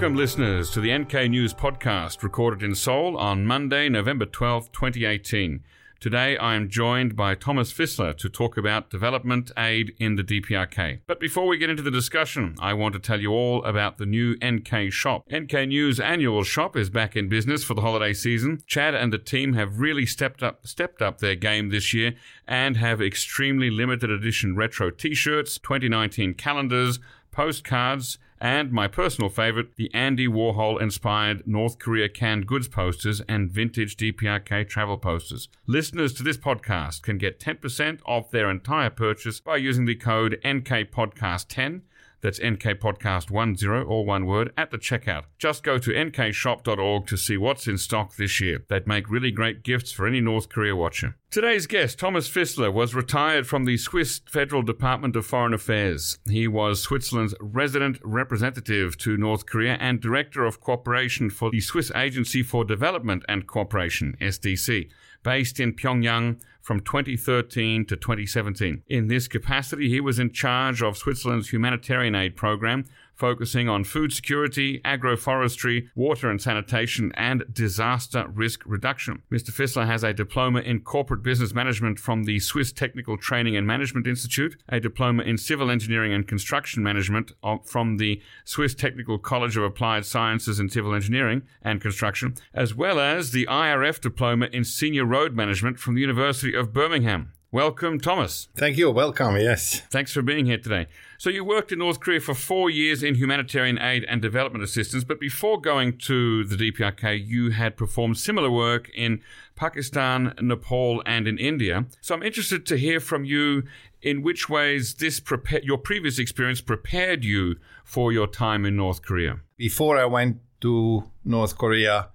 Welcome, listeners, to the NK News podcast recorded in Seoul on Monday, November 12, 2018. Today I am joined by Thomas Fisler to talk about development aid in the DPRK. But before we get into the discussion, I want to tell you all about the new NK shop. NK News annual shop is back in business for the holiday season. Chad and the team have really stepped up stepped up their game this year and have extremely limited edition retro t-shirts, 2019 calendars, postcards, and my personal favorite, the Andy Warhol inspired North Korea canned goods posters and vintage DPRK travel posters. Listeners to this podcast can get 10% off their entire purchase by using the code NKPodcast10 that's NK Podcast 10, all one word, at the checkout. Just go to nkshop.org to see what's in stock this year. They'd make really great gifts for any North Korea watcher. Today's guest, Thomas Fisler, was retired from the Swiss Federal Department of Foreign Affairs. He was Switzerland's resident representative to North Korea and director of cooperation for the Swiss Agency for Development and Cooperation, SDC based in Pyongyang from 2013 to 2017. In this capacity, he was in charge of Switzerland's humanitarian aid program, focusing on food security, agroforestry, water and sanitation, and disaster risk reduction. Mr. Fisler has a diploma in corporate business management from the Swiss Technical Training and Management Institute, a diploma in civil engineering and construction management from the Swiss Technical College of Applied Sciences in Civil Engineering and Construction, as well as the IRF diploma in senior road management from the University of Birmingham. Welcome, Thomas. Thank you. Welcome. Yes. Thanks for being here today. So, you worked in North Korea for four years in humanitarian aid and development assistance, but before going to the DPRK, you had performed similar work in Pakistan, Nepal, and in India. So, I'm interested to hear from you in which ways this prepare, your previous experience prepared you for your time in North Korea. Before I went to North Korea,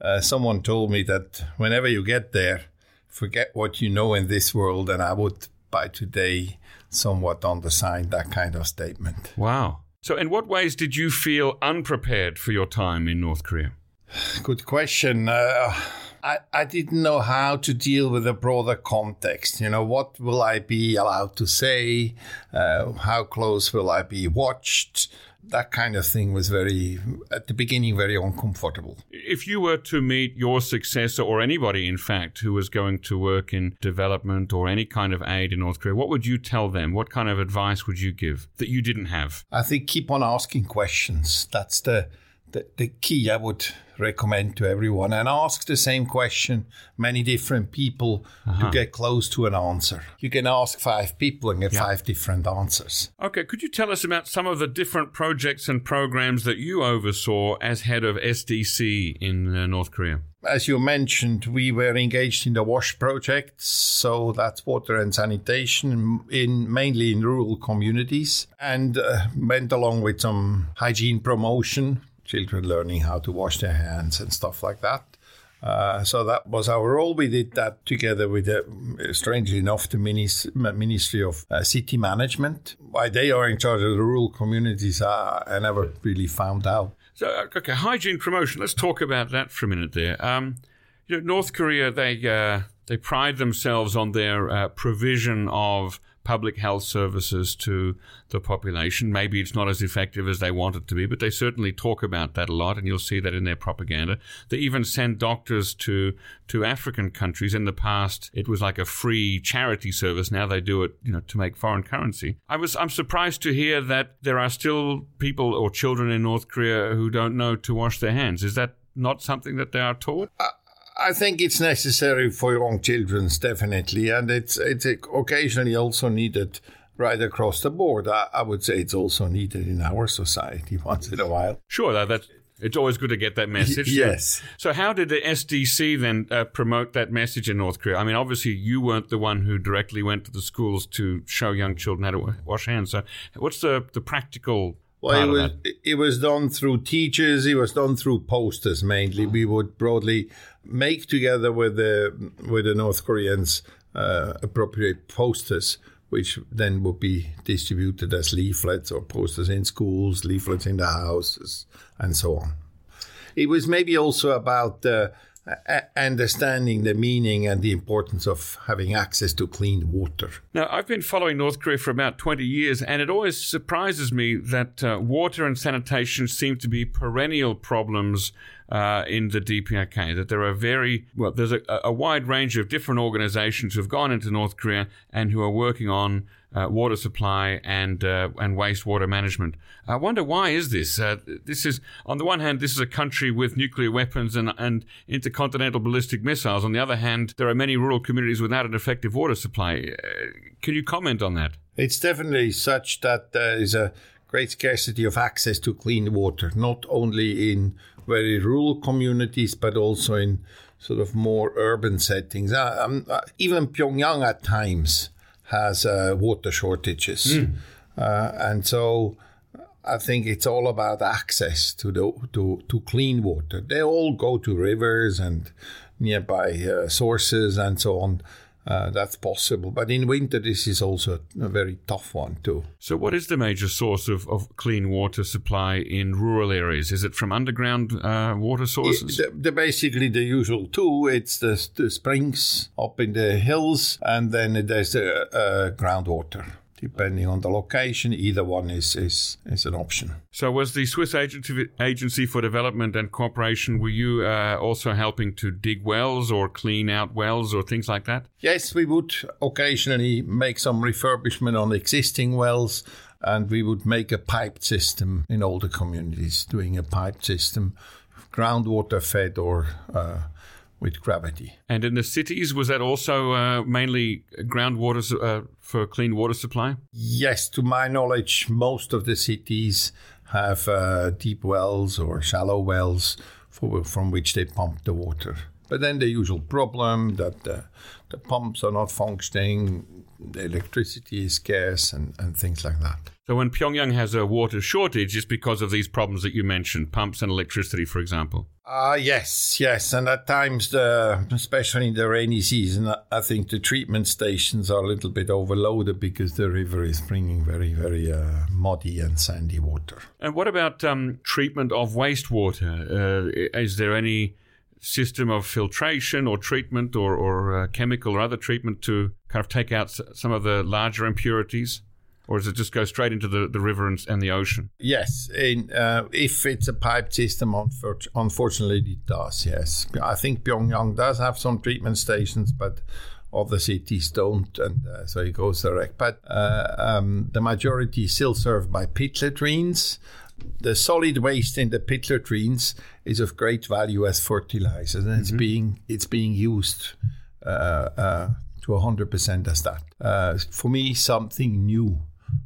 uh, someone told me that whenever you get there, forget what you know in this world, and I would by today somewhat undersign that kind of statement. Wow. So, in what ways did you feel unprepared for your time in North Korea? Good question. Uh, I, I didn't know how to deal with a broader context. You know, what will I be allowed to say? Uh, how close will I be watched? That kind of thing was very, at the beginning, very uncomfortable. If you were to meet your successor or anybody, in fact, who was going to work in development or any kind of aid in North Korea, what would you tell them? What kind of advice would you give that you didn't have? I think keep on asking questions. That's the, the, the key I would recommend to everyone and ask the same question many different people uh-huh. to get close to an answer. You can ask five people and get yeah. five different answers. Okay, could you tell us about some of the different projects and programs that you oversaw as head of SDC in uh, North Korea? As you mentioned, we were engaged in the WASH project, so that's water and sanitation in mainly in rural communities, and uh, went along with some hygiene promotion children learning how to wash their hands and stuff like that. Uh, so that was our role. We did that together with, uh, strangely enough, the Ministry of uh, City Management. Why they are in charge of the rural communities, uh, I never really found out. So, uh, okay, hygiene promotion. Let's talk about that for a minute. There, um, you know, North Korea they uh, they pride themselves on their provision of public health services to the population. Maybe it's not as effective as they want it to be, but they certainly talk about that a lot, and you'll see that in their propaganda. They even send doctors to to African countries. In the past, it was like a free charity service. Now they do it, you know, to make foreign currency. I was I'm surprised to hear that there are still people or children in North Korea who don't know to wash their hands. Is that not something that they are taught? Uh, I think it's necessary for young children, definitely, and it's it's occasionally also needed right across the board. I, I, would say it's also needed in our society once in a while. Sure, that, that's it's always good to get that message. yes. So, how did the SDC then uh, promote that message in North Korea? I mean, obviously, you weren't the one who directly went to the schools to show young children how to wash hands. So, what's the the practical well, it was it was done through teachers. It was done through posters mainly. We would broadly make together with the with the North Koreans uh, appropriate posters, which then would be distributed as leaflets or posters in schools, leaflets in the houses, and so on. It was maybe also about uh, understanding the meaning and the importance of having access to clean water. Now, I've been following North Korea for about 20 years, and it always surprises me that uh, water and sanitation seem to be perennial problems uh, in the DPRK. That there are very well, there's a, a wide range of different organizations who have gone into North Korea and who are working on uh, water supply and uh, and wastewater management. I wonder why is this? Uh, this is on the one hand, this is a country with nuclear weapons and and intercontinental ballistic missiles. On the other hand, there are many rural communities without an effective water supply. Uh, can you comment on that? It's definitely such that there is a great scarcity of access to clean water, not only in very rural communities, but also in sort of more urban settings. Uh, um, uh, even Pyongyang at times has uh, water shortages. Mm. and so I think it's all about access to the to, to clean water. They all go to rivers and nearby uh, sources and so on uh, that's possible. But in winter, this is also a very tough one too. So, what is the major source of, of clean water supply in rural areas? Is it from underground uh, water sources? It, the, the, basically, the usual two. It's the, the springs up in the hills, and then there's the uh, groundwater depending on the location. Either one is, is, is an option. So, was the Swiss Agency, Agency for Development and Cooperation, were you uh, also helping to dig wells or clean out wells or things like that? Yes, we would occasionally make some refurbishment on existing wells. And we would make a piped system in all the communities, doing a piped system, groundwater fed or uh, with gravity. And in the cities, was that also uh, mainly groundwater uh, for clean water supply? Yes, to my knowledge, most of the cities have uh, deep wells or shallow wells for, from which they pump the water. But then the usual problem that the, the pumps are not functioning, the electricity is scarce, and, and things like that. So when Pyongyang has a water shortage, it's because of these problems that you mentioned, pumps and electricity, for example. Ah, uh, yes, yes, and at times, the, especially in the rainy season, I think the treatment stations are a little bit overloaded because the river is bringing very, very uh, muddy and sandy water. And what about um, treatment of wastewater? Uh, is there any system of filtration or treatment or, or uh, chemical or other treatment to kind of take out some of the larger impurities? Or does it just go straight into the, the river and, and the ocean? Yes. In, uh, if it's a piped system, unfortunately, it does, yes. I think Pyongyang does have some treatment stations, but other cities don't, and uh, so it goes direct. But uh, um, the majority is still served by pit latrines the solid waste in the pit latrines is of great value as fertilizer, and mm-hmm. it's being it's being used uh, uh, to hundred percent as that. Uh, for me, something new,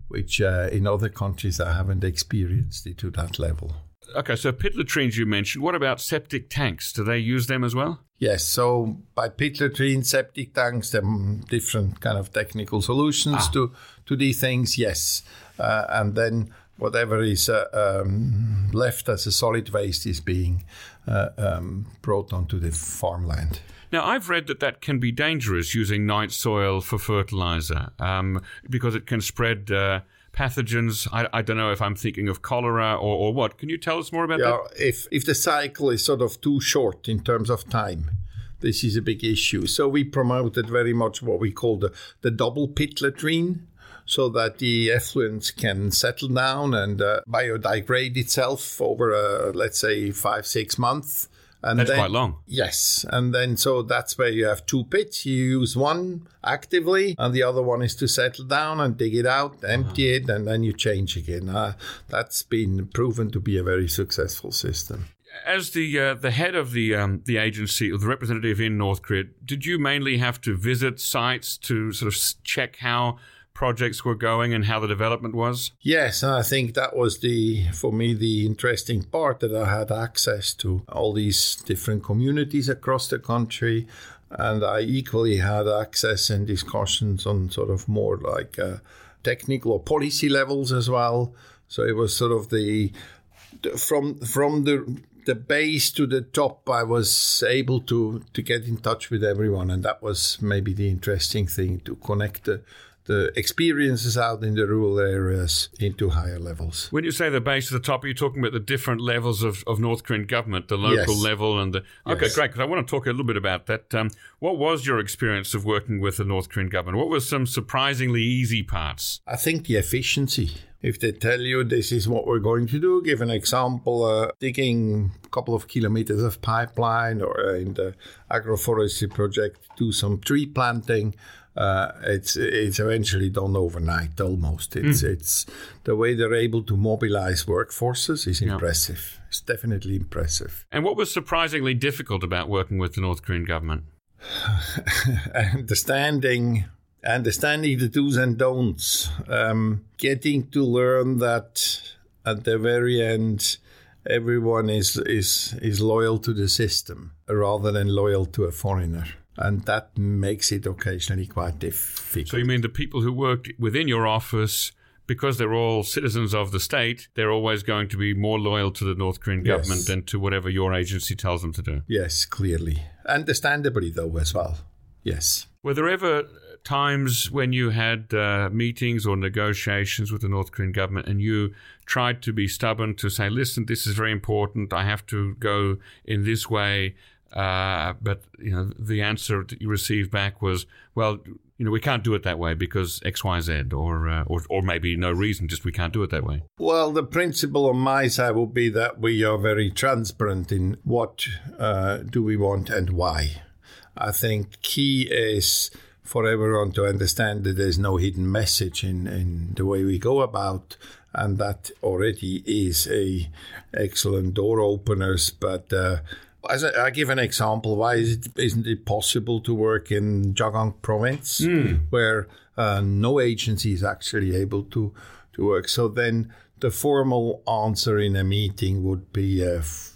which uh, in other countries I haven't experienced it to that level. Okay, so pit latrines you mentioned. What about septic tanks? Do they use them as well? Yes. So by pit latrines, septic tanks, there are different kind of technical solutions ah. to to these things. Yes, uh, and then whatever is uh, um, left as a solid waste is being uh, um, brought onto the farmland. Now, I've read that that can be dangerous using night soil for fertilizer um, because it can spread uh, pathogens. I, I, don't know if I'm thinking of cholera or, or what. Can you tell us more about yeah, that? If, if the cycle is sort of too short in terms of time, this is a big issue. So we promoted very much what we call the, the double pit latrine so that the effluents can settle down and uh, biodegrade itself over, uh, let's say, five, six months. And that's then, quite long. Yes. And then, so that's where you have two pits. You use one actively, and the other one is to settle down and dig it out, empty it, and then you change again. Uh, that's been proven to be a very successful system as the uh, the head of the um, the agency or the representative in North Korea, did you mainly have to visit sites to sort of check how projects were going and how the development was? Yes, I think that was the for me the interesting part that I had access to all these different communities across the country and I equally had access and discussions on sort of more like uh, technical or policy levels as well. So it was sort of the, the from from the the base to the top, I was able to to get in touch with everyone, and that was maybe the interesting thing to connect the the experiences out in the rural areas into higher levels. When you say the base to the top, are you talking about the different levels of, of North Korean government, the local Yes. level and the. Okay, Yes. great, because I want to talk a little bit about that. Um, what was your experience of working with the North Korean government? What were some surprisingly easy parts? I think the efficiency. If they tell you this is what we're going to do, give an example, uh, digging a couple of kilometers of pipeline, or uh, in the agroforestry project, do some tree planting. Uh, it's it's eventually done overnight almost. It's it's the way they're able to mobilize workforces is impressive. It's definitely impressive. And what was surprisingly difficult about working with the North Korean government? understanding understanding the do's and don'ts um, getting to learn that at the very end everyone is is is loyal to the system rather than loyal to a foreigner and that makes it occasionally quite difficult So you mean the people who worked within your office, because they're all citizens of the state, they're always going to be more loyal to the North Korean Yes. government than to whatever your agency tells them to do? yes clearly understandably though as well yes Were there ever times when you had uh, meetings or negotiations with the North Korean government and you tried to be stubborn to say, listen, this is very important. I have to go in this way. Uh, but you know, the answer that you received back was, well, you know, we can't do it that way because X, Y, Z, or uh, or or maybe no reason, just we can't do it that way. Well, the principle on my side would be that we are very transparent in what uh, do we want and why. I think key is for everyone to understand that there's no hidden message in, in the way we go about, and that already is a excellent door openers. But uh, as I, I give an example, why is it, isn't it possible to work in Jagang province where uh, no agency is actually able to to work? So then the formal answer in a meeting would be uh, f-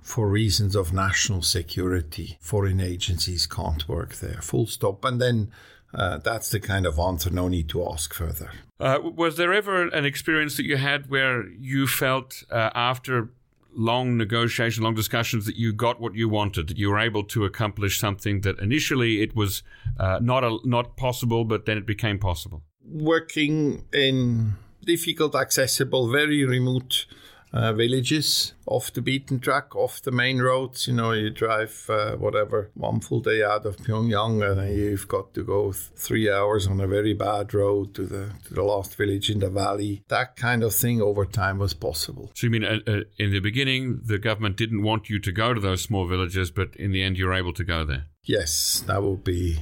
for reasons of national security, foreign agencies can't work there. Full stop. And then uh, that's the kind of answer, no need to ask further. Uh, was there ever an experience that you had where you felt uh, after long negotiation, long discussions, that you got what you wanted, that you were able to accomplish something that initially it was uh, not a, not possible, but then it became possible? Working in difficult, accessible, very remote uh, villages, off the beaten track, off the main roads. You know, you drive uh, whatever one full day out of Pyongyang, and you've got to go th- three hours on a very bad road to the to the last village in the valley. That kind of thing over time was possible. So you mean uh, uh, in the beginning the government didn't want you to go to those small villages, but in the end you were able to go there? Yes, that would be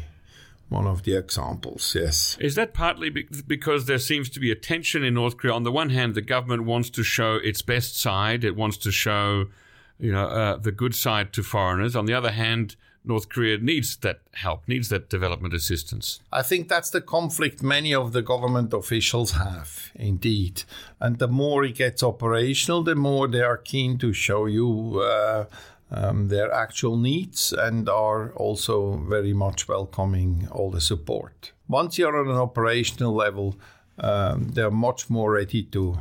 one of the examples. Yes. Is that partly be- because there seems to be a tension in North Korea? On the one hand, the government wants to show its best side; it wants to show, you know, uh, the good side to foreigners. On the other hand, North Korea needs that help, needs that development assistance. I think that's the conflict many of the government officials have, indeed. And the more it gets operational, the more they are keen to show you uh, um, their actual needs and are also very much welcoming all the support. Once you're on an operational level, um, they're much more ready to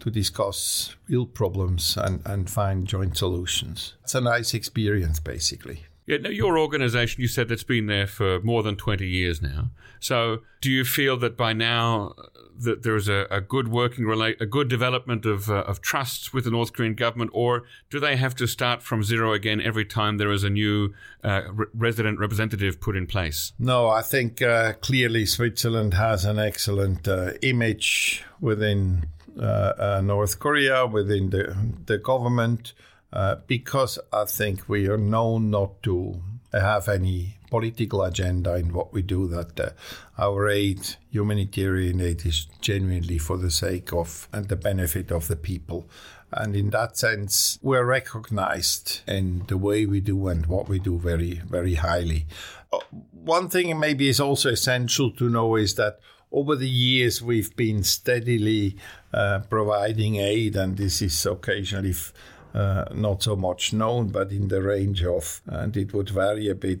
to discuss real problems and, and find joint solutions. It's a nice experience, basically. Yeah, now your organisation, you said that's been there for more than twenty years now. So, do you feel that by now uh, that there is a, a good working relate, a good development of uh, of trust with the North Korean government, or do they have to start from zero again every time there is a new uh, re- resident representative put in place? No, I think uh, clearly Switzerland has an excellent uh, image within uh, North Korea, within the, the government, uh, because I think we are known not to have any political agenda in what we do, that uh, our aid, humanitarian aid, is genuinely for the sake of and the benefit of the people. And in that sense, we're recognized in the way we do and what we do very, very highly. Uh, One thing maybe is also essential to know is that over the years we've been steadily uh, providing aid, and this is occasionally f- not so much known, but in the range of, and it would vary a bit.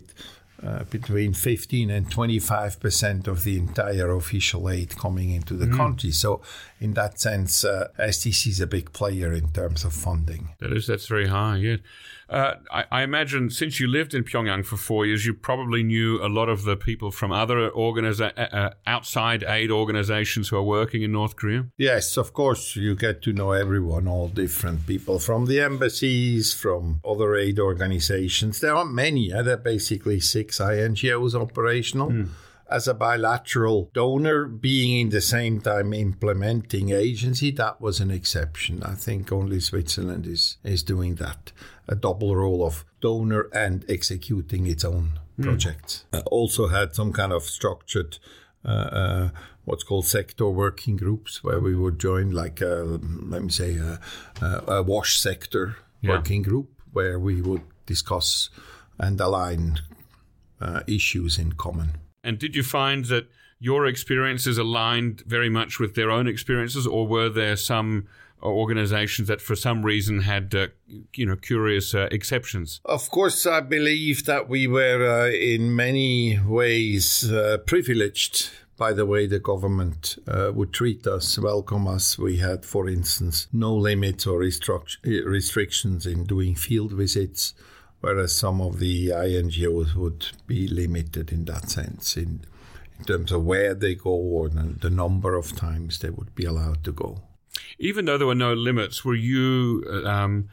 Uh, between 15 and 25 percent of the entire official aid coming into the country. So, in that sense, uh, SDC is a big player in terms of funding. That is, that's very high. Yeah. Uh, I, I, imagine since you lived in Pyongyang for four years, you probably knew a lot of the people from other organiza- uh, uh, outside aid organizations who are working in North Korea. Yes, of course, you get to know everyone, all different people from the embassies, from other aid organizations. There aren't many. There are basically six INGOs operational. Mm as a bilateral donor, being in the same time implementing agency, that was an exception. I think only Switzerland is, is doing that. A double role of donor and executing its own mm. projects. Uh, also had some kind of structured uh, uh, what's called sector working groups where we would join like a, let me say a, a wash sector yeah. working group where we would discuss and align uh, issues in common. And did you find that your experiences aligned very much with their own experiences, or were there some organizations that for some reason had uh, you know curious uh, exceptions? Of course i believe that we were uh, in many ways uh, privileged by the way the government uh, would treat us welcome us. We had for instance no limits or restrictions in doing field visits whereas some of the INGOs would be limited in that sense in, in terms of where they go or the number of times they would be allowed to go. Even though there were no limits, were you um,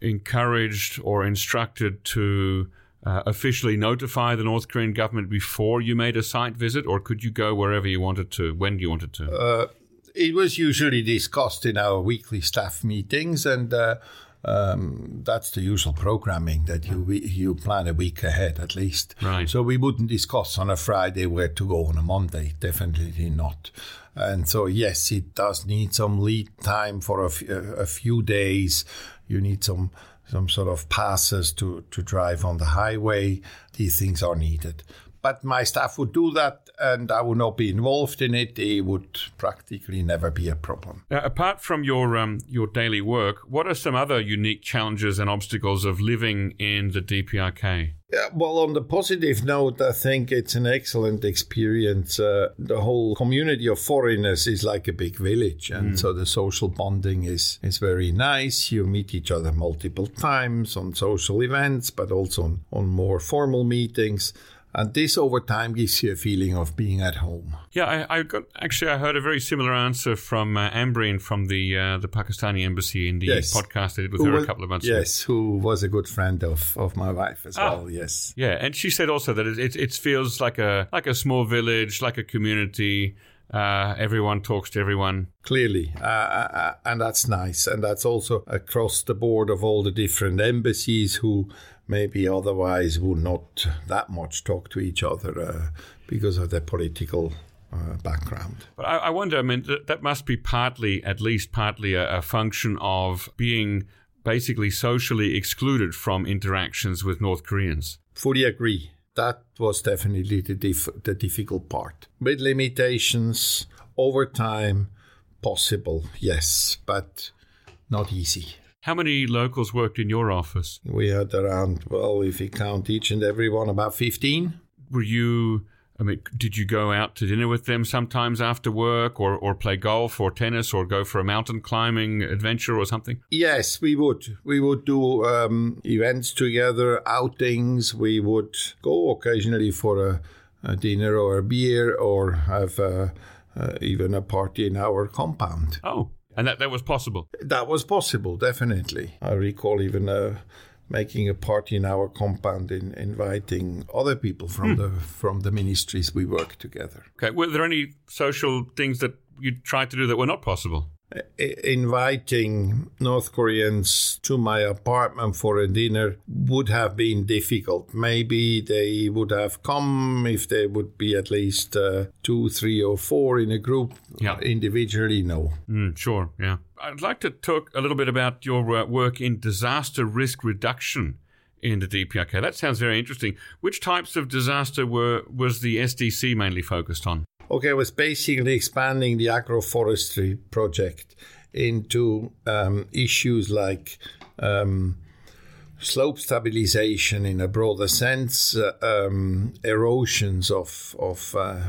encouraged or instructed to uh, officially notify the North Korean government before you made a site visit, or could you go wherever you wanted to, when you wanted to? Uh, it was usually discussed in our weekly staff meetings, and uh, um, that's the usual programming that you you plan a week ahead at least. Right. So we wouldn't discuss on a Friday where to go on a Monday. Definitely not. And so yes, it does need some lead time for a, f- a few days. You need some some sort of passes to to drive on the highway. These things are needed but my staff would do that and I would not be involved in it. It would practically never be a problem. Now, apart from your um, your daily work, what are some other unique challenges and obstacles of living in the DPRK? Yeah, well, on the positive note, I think it's an excellent experience. Uh, the whole community of foreigners is like a big village, and mm. so the social bonding is is very nice. You meet each other multiple times on social events, but also on, on more formal meetings. And this over time gives you a feeling of being at home. Yeah, I, I got actually I heard a very similar answer from uh, Ambreen from the uh, the Pakistani embassy in the yes. podcast I did with who her was, a couple of months yes, ago. Yes, who was a good friend of, of my wife as ah, well. Yes. Yeah, and she said also that it, it, it feels like a like a small village, like a community. Uh, everyone talks to everyone. Clearly, uh, uh, uh, and that's nice. And that's also across the board of all the different embassies who maybe otherwise would not that much talk to each other uh, because of their political uh, background. But I, I, wonder, I mean, th- that must be partly, at least partly, a, a function of being basically socially excluded from interactions with North Koreans. Fully agree. That was definitely the, dif- the difficult part. With limitations, over time, possible, yes, but not easy. How many locals worked in your office? We had around, well, if you count each and every one, about 15. Were you, I mean, did you go out to dinner with them sometimes after work or, or play golf or tennis or go for a mountain climbing adventure or something? Yes, we would. We would do um, events together, outings. We would go occasionally for a, a dinner or a beer or have a, uh, even a party in our compound. Oh, and that, that was possible? That was possible, definitely. I recall even uh, making a party in our compound in inviting other people from hmm. the from the ministries we work together. Okay. Were there any social things that you tried to do that were not possible? Inviting North Koreans to my apartment for a dinner would have been difficult. Maybe they would have come if there would be at least uh, two, three, or four in a group. Yeah. Individually, no. Mm, sure, yeah. I'd like to talk a little bit about your uh, work in disaster risk reduction in the DPRK. That sounds very interesting. Which types of disaster were was the SDC mainly focused on? Okay, was basically expanding the agroforestry project into um, issues like um, slope stabilization in a broader sense, uh, um, erosions of of uh,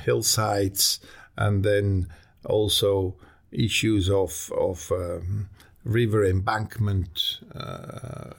hillsides, and then also issues of of um, river embankment uh,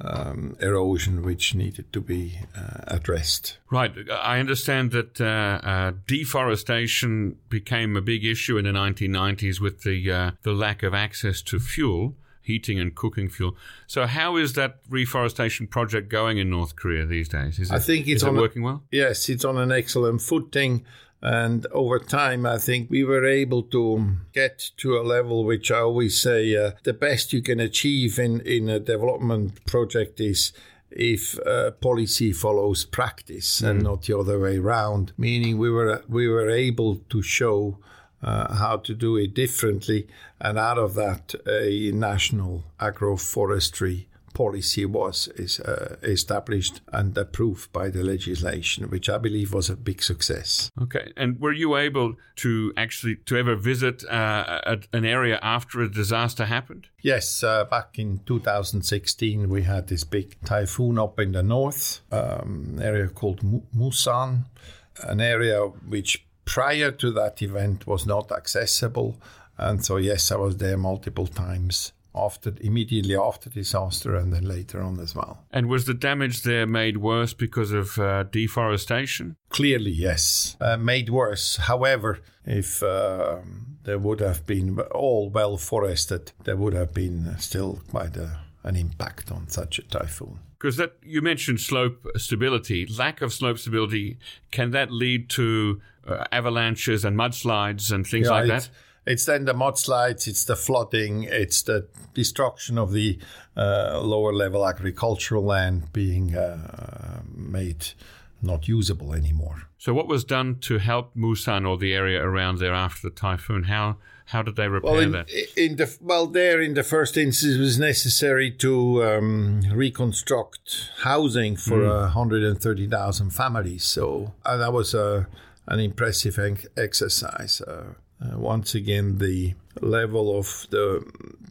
um, erosion which needed to be uh, addressed. Right. I understand that uh, uh, deforestation became a big issue in the 1990s with the uh, the lack of access to fuel, heating and cooking fuel. So, how is that reforestation project going in North Korea these days? Is it, I think it's it working well. Yes, it's on an excellent footing. And over time, I think we were able to get to a level which I always say uh, the best you can achieve in, in a development project is if uh, policy follows practice and not the other way around. Meaning, we were we were able to show uh, how to do it differently, and out of that, a national agroforestry policy was is uh, established and approved by the legislation, which I believe was a big success. Okay. And were you able to actually to ever visit uh, a, an area after a disaster happened? Yes, uh, back in 2016, we had this big typhoon up in the north, um, area called Mu- Musan, an area which prior to that event was not accessible. And so, yes, I was there multiple times after immediately after disaster and then later on as well. And was the damage there made worse because of uh, deforestation? Clearly, yes, uh, made worse. However, if uh, there would have been all well forested, there would have been still quite a, an impact on such a typhoon. Because that you mentioned slope stability, lack of slope stability, can that lead to uh, avalanches and mudslides and things Yeah, like that? It's then the mudslides, it's the flooding, it's the destruction of the uh, lower level agricultural land being uh, made not usable anymore. So, what was done to help Musan or the area around there after the typhoon? How how did they repair Well, in, that? in the well, there in the first instance, it was necessary to um, reconstruct housing for uh, 130,000 families. So uh, that was uh, an impressive ex- exercise. Uh, uh, once again, the level of the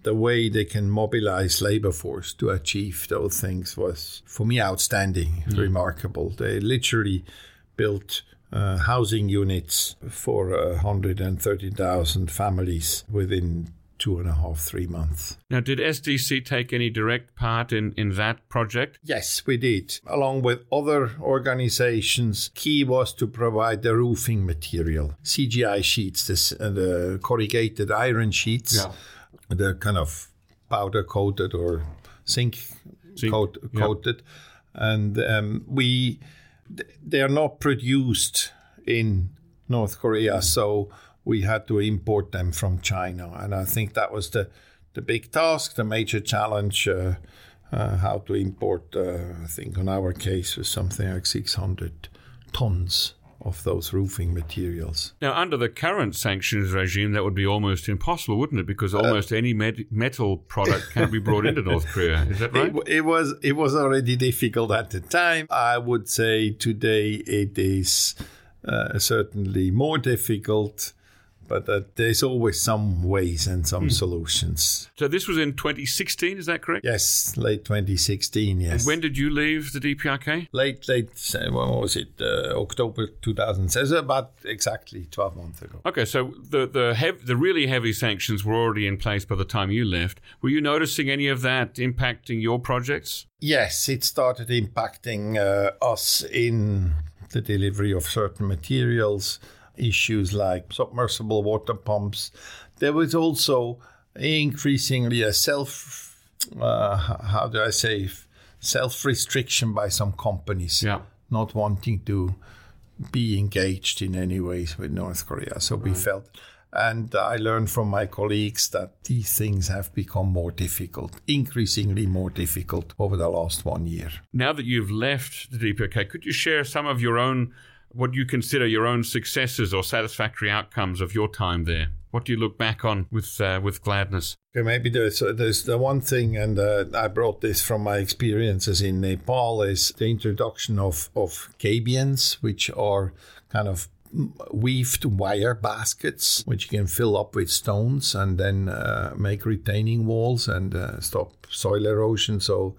the way they can mobilize labor force to achieve those things was, for me, outstanding, Hmm. remarkable. They literally built uh, housing units for uh, 130,000 families within two and a half, three months. Now, did SDC take any direct part in, in that project? Yes, we did. Along with other organizations, key was to provide the roofing material, CGI sheets, this, uh, the corrugated iron sheets, the kind of powder coated or zinc, Zinc, coat, yeah. coated. And um, we, they are not produced in North Korea, so we had to import them from China. And I think that was the, the big task, the major challenge. Uh, uh, how to import, uh, I think on our case was something like 600 tons of those roofing materials. Now, under the current sanctions regime, that would be almost impossible, wouldn't it? Because Uh, almost any med- metal product can be brought into North Korea. Is that right? It, it was it was already difficult at the time. I would say today it is uh, certainly more difficult, but uh, there's always some ways and some solutions. So this was in 2016, is that correct? Yes, late 2016. Yes. When did you leave the DPRK? late late uh, when was it? Uh, October 2007. So about exactly 12 months ago. Okay, so the the hev- the really heavy sanctions were already in place by the time you left. Were you noticing any of that impacting your projects? Yes, it started impacting uh, us in the delivery of certain materials, issues like submersible water pumps. There was also increasingly a self, uh, how do I say, self restriction by some companies Yeah. not wanting to be engaged in any ways with North Korea. So we felt, and I learned from my colleagues that these things have become more difficult, increasingly more difficult over the last one year. Now that you've left the DPRK, could you share some of your own, what do you consider your own successes or satisfactory outcomes of your time there? What do you look back on with uh, with gladness? Okay, maybe there's there's the one thing, and uh, I brought this from my experiences in Nepal, is the introduction of of gabions, which are kind of weaved wire baskets, which you can fill up with stones and then uh, make retaining walls and uh, stop soil erosion. So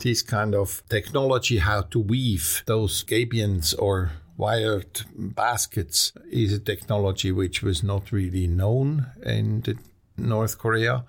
this kind of technology, how to weave those gabions or wired baskets, is a technology which was not really known in North Korea.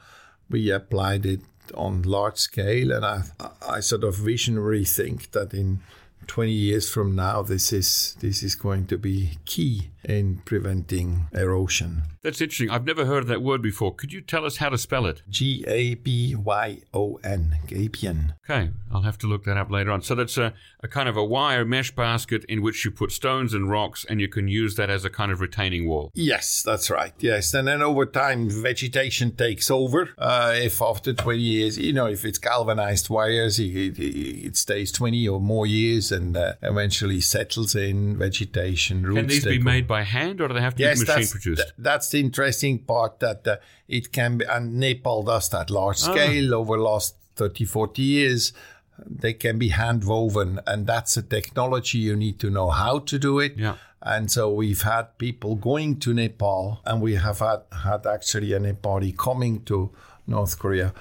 We applied it on large scale. And I, I sort of visionary think that in 20 years from now, this is this is going to be key in preventing erosion. That's interesting. I've never heard that word before. Could you tell us how to spell it? G A B Y O N, gabion. Okay, I'll have to look that up later on. So that's a, a kind of a wire mesh basket in which you put stones and rocks, and you can use that as a kind of retaining wall. Yes, that's right. Yes, and then over time, vegetation takes over. Uh, if after 20 years, you know, if it's galvanized wires, it, it, it stays 20 or more years and uh, eventually settles in vegetation. Roots. Can these be made by hand, or do they have to yes, be machine produced? Th- that's the interesting part that uh, it can be, and Nepal does that large Ah. scale over last 30, 40 years. They can be hand woven, and that's a technology you need to know how to do it. Yeah. And so we've had people going to Nepal, and we have had, had actually a Nepali coming to North Korea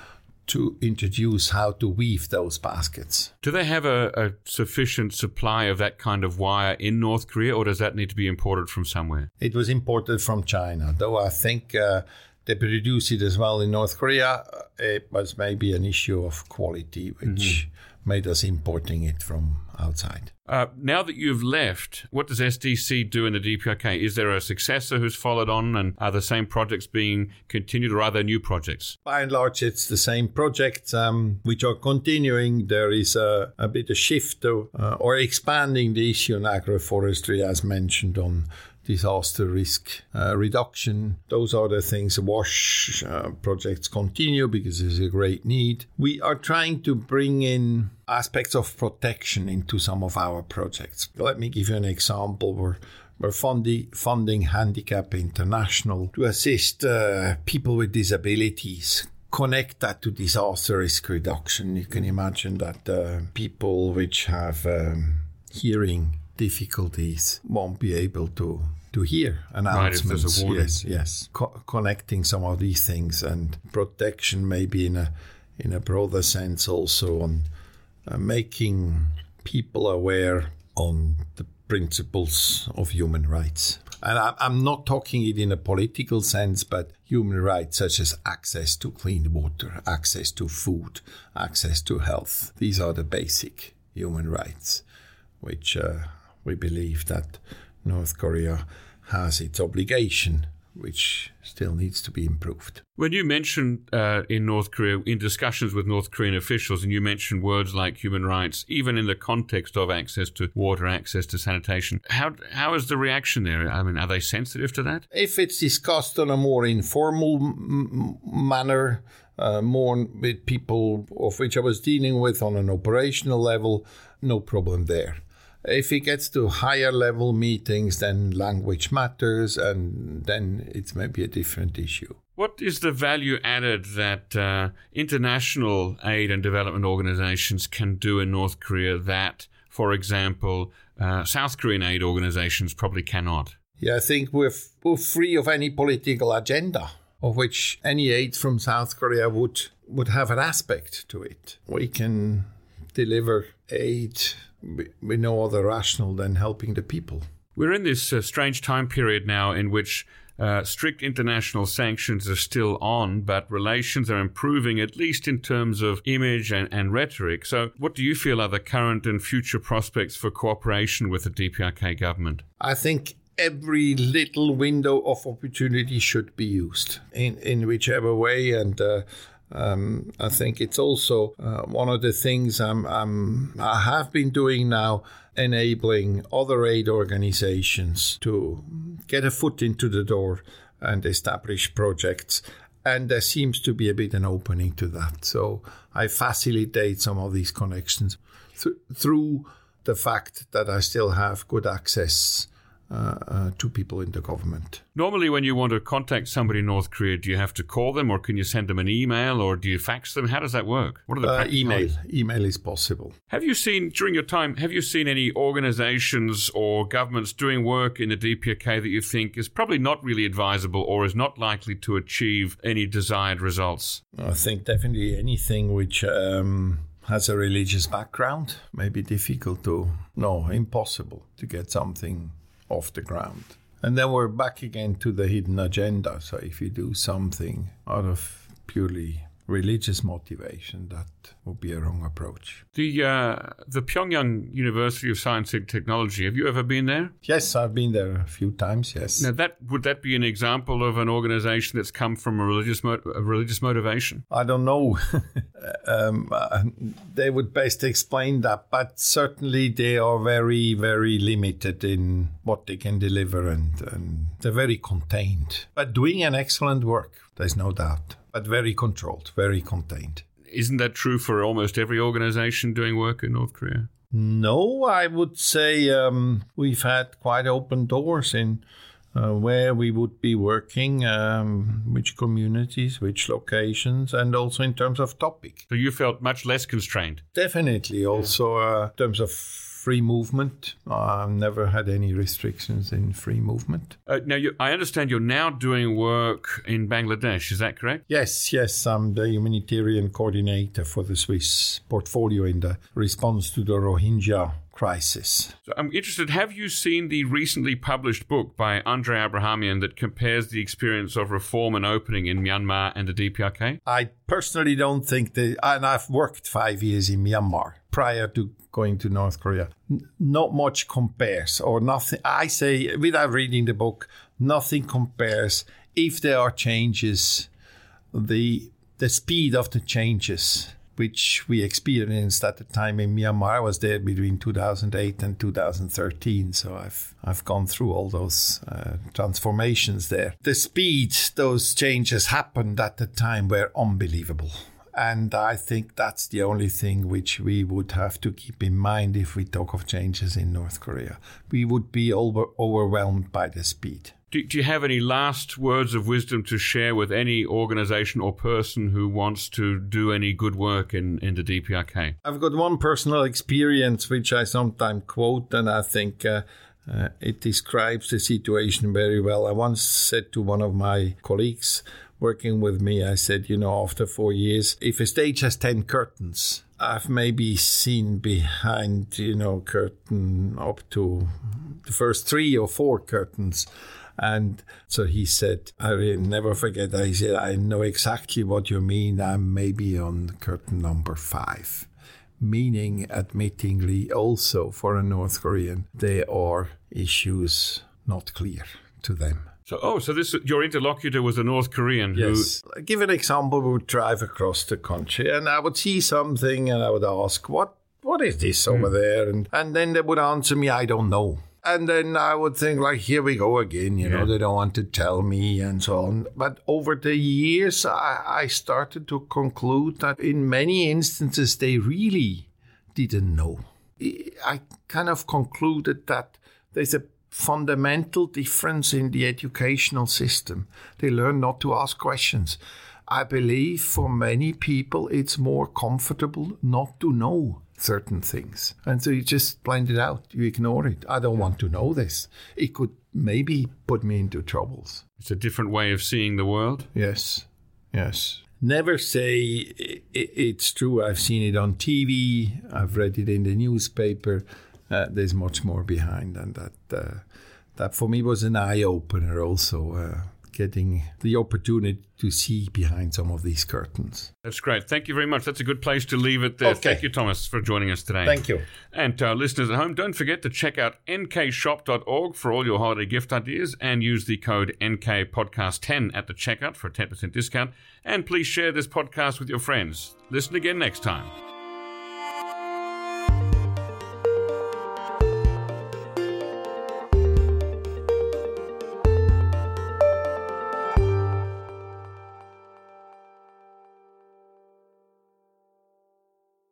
to introduce how to weave those baskets. Do they have a, a sufficient supply of that kind of wire in North Korea, or does that need to be imported from somewhere? It was imported from China, though I think uh, they produce it as well in North Korea. Uh, It was maybe an issue of quality, which made us importing it from outside. Uh, now that you've left, what does SDC do in the DPRK? Is there a successor who's followed on, and are the same projects being continued, or are there new projects? By and large, it's the same projects um, which are continuing. There is a, a bit of shift to, uh, or expanding the issue on agroforestry, as mentioned on disaster risk uh, reduction. Those are the things. WASH uh, projects continue because there's a great need. We are trying to bring in aspects of protection into some of our projects. Let me give you an example. We're we're funding, funding Handicap International to assist uh, people with disabilities. Connect that to disaster risk reduction. You can imagine that uh, people which have um, hearing difficulties won't be able to to hear Right, announcements. warning. yes, yes. Co- connecting some of these things and protection, maybe in a in a broader sense, also on uh, making people aware on the principles of human rights. And I, I'm not talking it in a political sense, but human rights such as access to clean water, access to food, access to health. These are the basic human rights, which uh, we believe that North Korea has its obligation, which still needs to be improved. When you mentioned uh, in North Korea, in discussions with North Korean officials, and you mentioned words like human rights, even in the context of access to water, access to sanitation, how how is the reaction there? I mean, are they sensitive to that? if it's discussed on a more informal m- m- manner, uh, more with people of which I was dealing with on an operational level, no problem there. If it gets to higher level meetings, then language matters, and then it's maybe a different issue. What is the value added that uh, international aid and development organizations can do in North Korea that, for example, uh, South Korean aid organizations probably cannot? Yeah, I think we're, f- we're free of any political agenda, of which any aid from South Korea would would have an aspect to it. We can deliver aid with with no other rational than helping the people. We're in this uh, strange time period now in which uh, strict international sanctions are still on, but relations are improving, at least in terms of image and, and rhetoric. So, what do you feel are the current and future prospects for cooperation with the DPRK government? I think every little window of opportunity should be used in, in whichever way. And uh, um, I think it's also uh, one of the things I'm, I'm, I have been doing now, enabling other aid organizations to get a foot into the door and establish projects. And there seems to be a bit an opening to that. So I facilitate some of these connections th- through the fact that I still have good access uh, uh, to people in the government. Normally, when you want to contact somebody in North Korea, do you have to call them or can you send them an email or do you fax them? How does that work? What are the Uh, email, email is possible. Have you seen during your time? Have you seen any organisations or governments doing work in the DPRK that you think is probably not really advisable or is not likely to achieve any desired results? I think definitely anything which um, has a religious background may be difficult to, no, impossible to get something off the ground. And then we're back again to the hidden agenda. So if you do something out of purely religious motivation, that would be a wrong approach. The uh, the Pyongyang University of Science and Technology. Have you ever been there? Yes, I've been there a few times. Yes. Now, that would that be an example of an organization that's come from a religious mo- a religious motivation? I don't know. um, uh, they would best explain that, but certainly they are very, very limited in what they can deliver, and, and they're very contained, but doing an excellent work. There's no doubt, but very controlled, very contained. Isn't that true for almost every organization doing work in North Korea? No, I would say um, we've had quite open doors in uh, where we would be working, um, which communities, which locations, and also in terms of topic. So you felt much less constrained? Definitely. Also, uh, in terms of free movement. I've never had any restrictions in free movement. Uh, now, you, I understand you're now doing work in Bangladesh. Is that correct? Yes, yes. I'm the humanitarian coordinator for the Swiss portfolio in the response to the Rohingya crisis. So I'm interested. Have you seen the recently published book by Andray Abrahamian that compares the experience of reform and opening in Myanmar and the DPRK? I personally don't think that, and I've worked five years in Myanmar prior to going to North Korea. N- not much compares, or nothing. I say, without reading the book, nothing compares. If there are changes, the the speed of the changes which we experienced at the time in Myanmar. I was there between 2008 and 2013, so I've I've gone through all those uh, transformations there. The speed those changes happened at the time were unbelievable. And I think that's the only thing which we would have to keep in mind if we talk of changes in North Korea. We would be over- overwhelmed by the speed. Do, do, you have any last words of wisdom to share with any organization or person who wants to do any good work in, in the DPRK? I've got one personal experience which I sometimes quote, and I think uh, uh, it describes the situation very well. I once said to one of my colleagues working with me, I said, you know, after four years, if a stage has 10 curtains, I've maybe seen behind, you know, curtain up to the first three or four curtains. And so he said, I will never forget. I said, I know exactly what you mean. I'm maybe on curtain number five. Meaning, admittingly, also for a North Korean, there are issues not clear to them. So, oh, so this your interlocutor was a North Korean. Yes. Who... Give an example. We would drive across the country, and I would see something, and I would ask, "What? What is this over mm. there?" And and then they would answer me, "I don't know." And then I would think, like, here we go again, you yeah. know, they don't want to tell me and so on. But over the years, I, I started to conclude that in many instances, they really didn't know. I kind of concluded that there's a fundamental difference in the educational system. They learn not to ask questions. I believe for many people, it's more comfortable not to know certain things. And so you just blind it out. You ignore it. I don't want to know this. It could maybe put me into troubles. It's a different way of seeing the world. Yes. Yes. Never say it's true. I've seen it on TV. I've read it in the newspaper. Uh, there's much more behind, and that uh, that for me was an eye opener. Also, uh, getting the opportunity to see behind some of these curtains. That's great. Thank you very much. That's a good place to leave it there. Okay. Thank you, Thomas, for joining us today. Thank you. And to our listeners at home, don't forget to check out nkshop.org for all your holiday gift ideas and use the code NKPodcast10 at the checkout for a 10% discount. And please share this podcast with your friends. Listen again next time.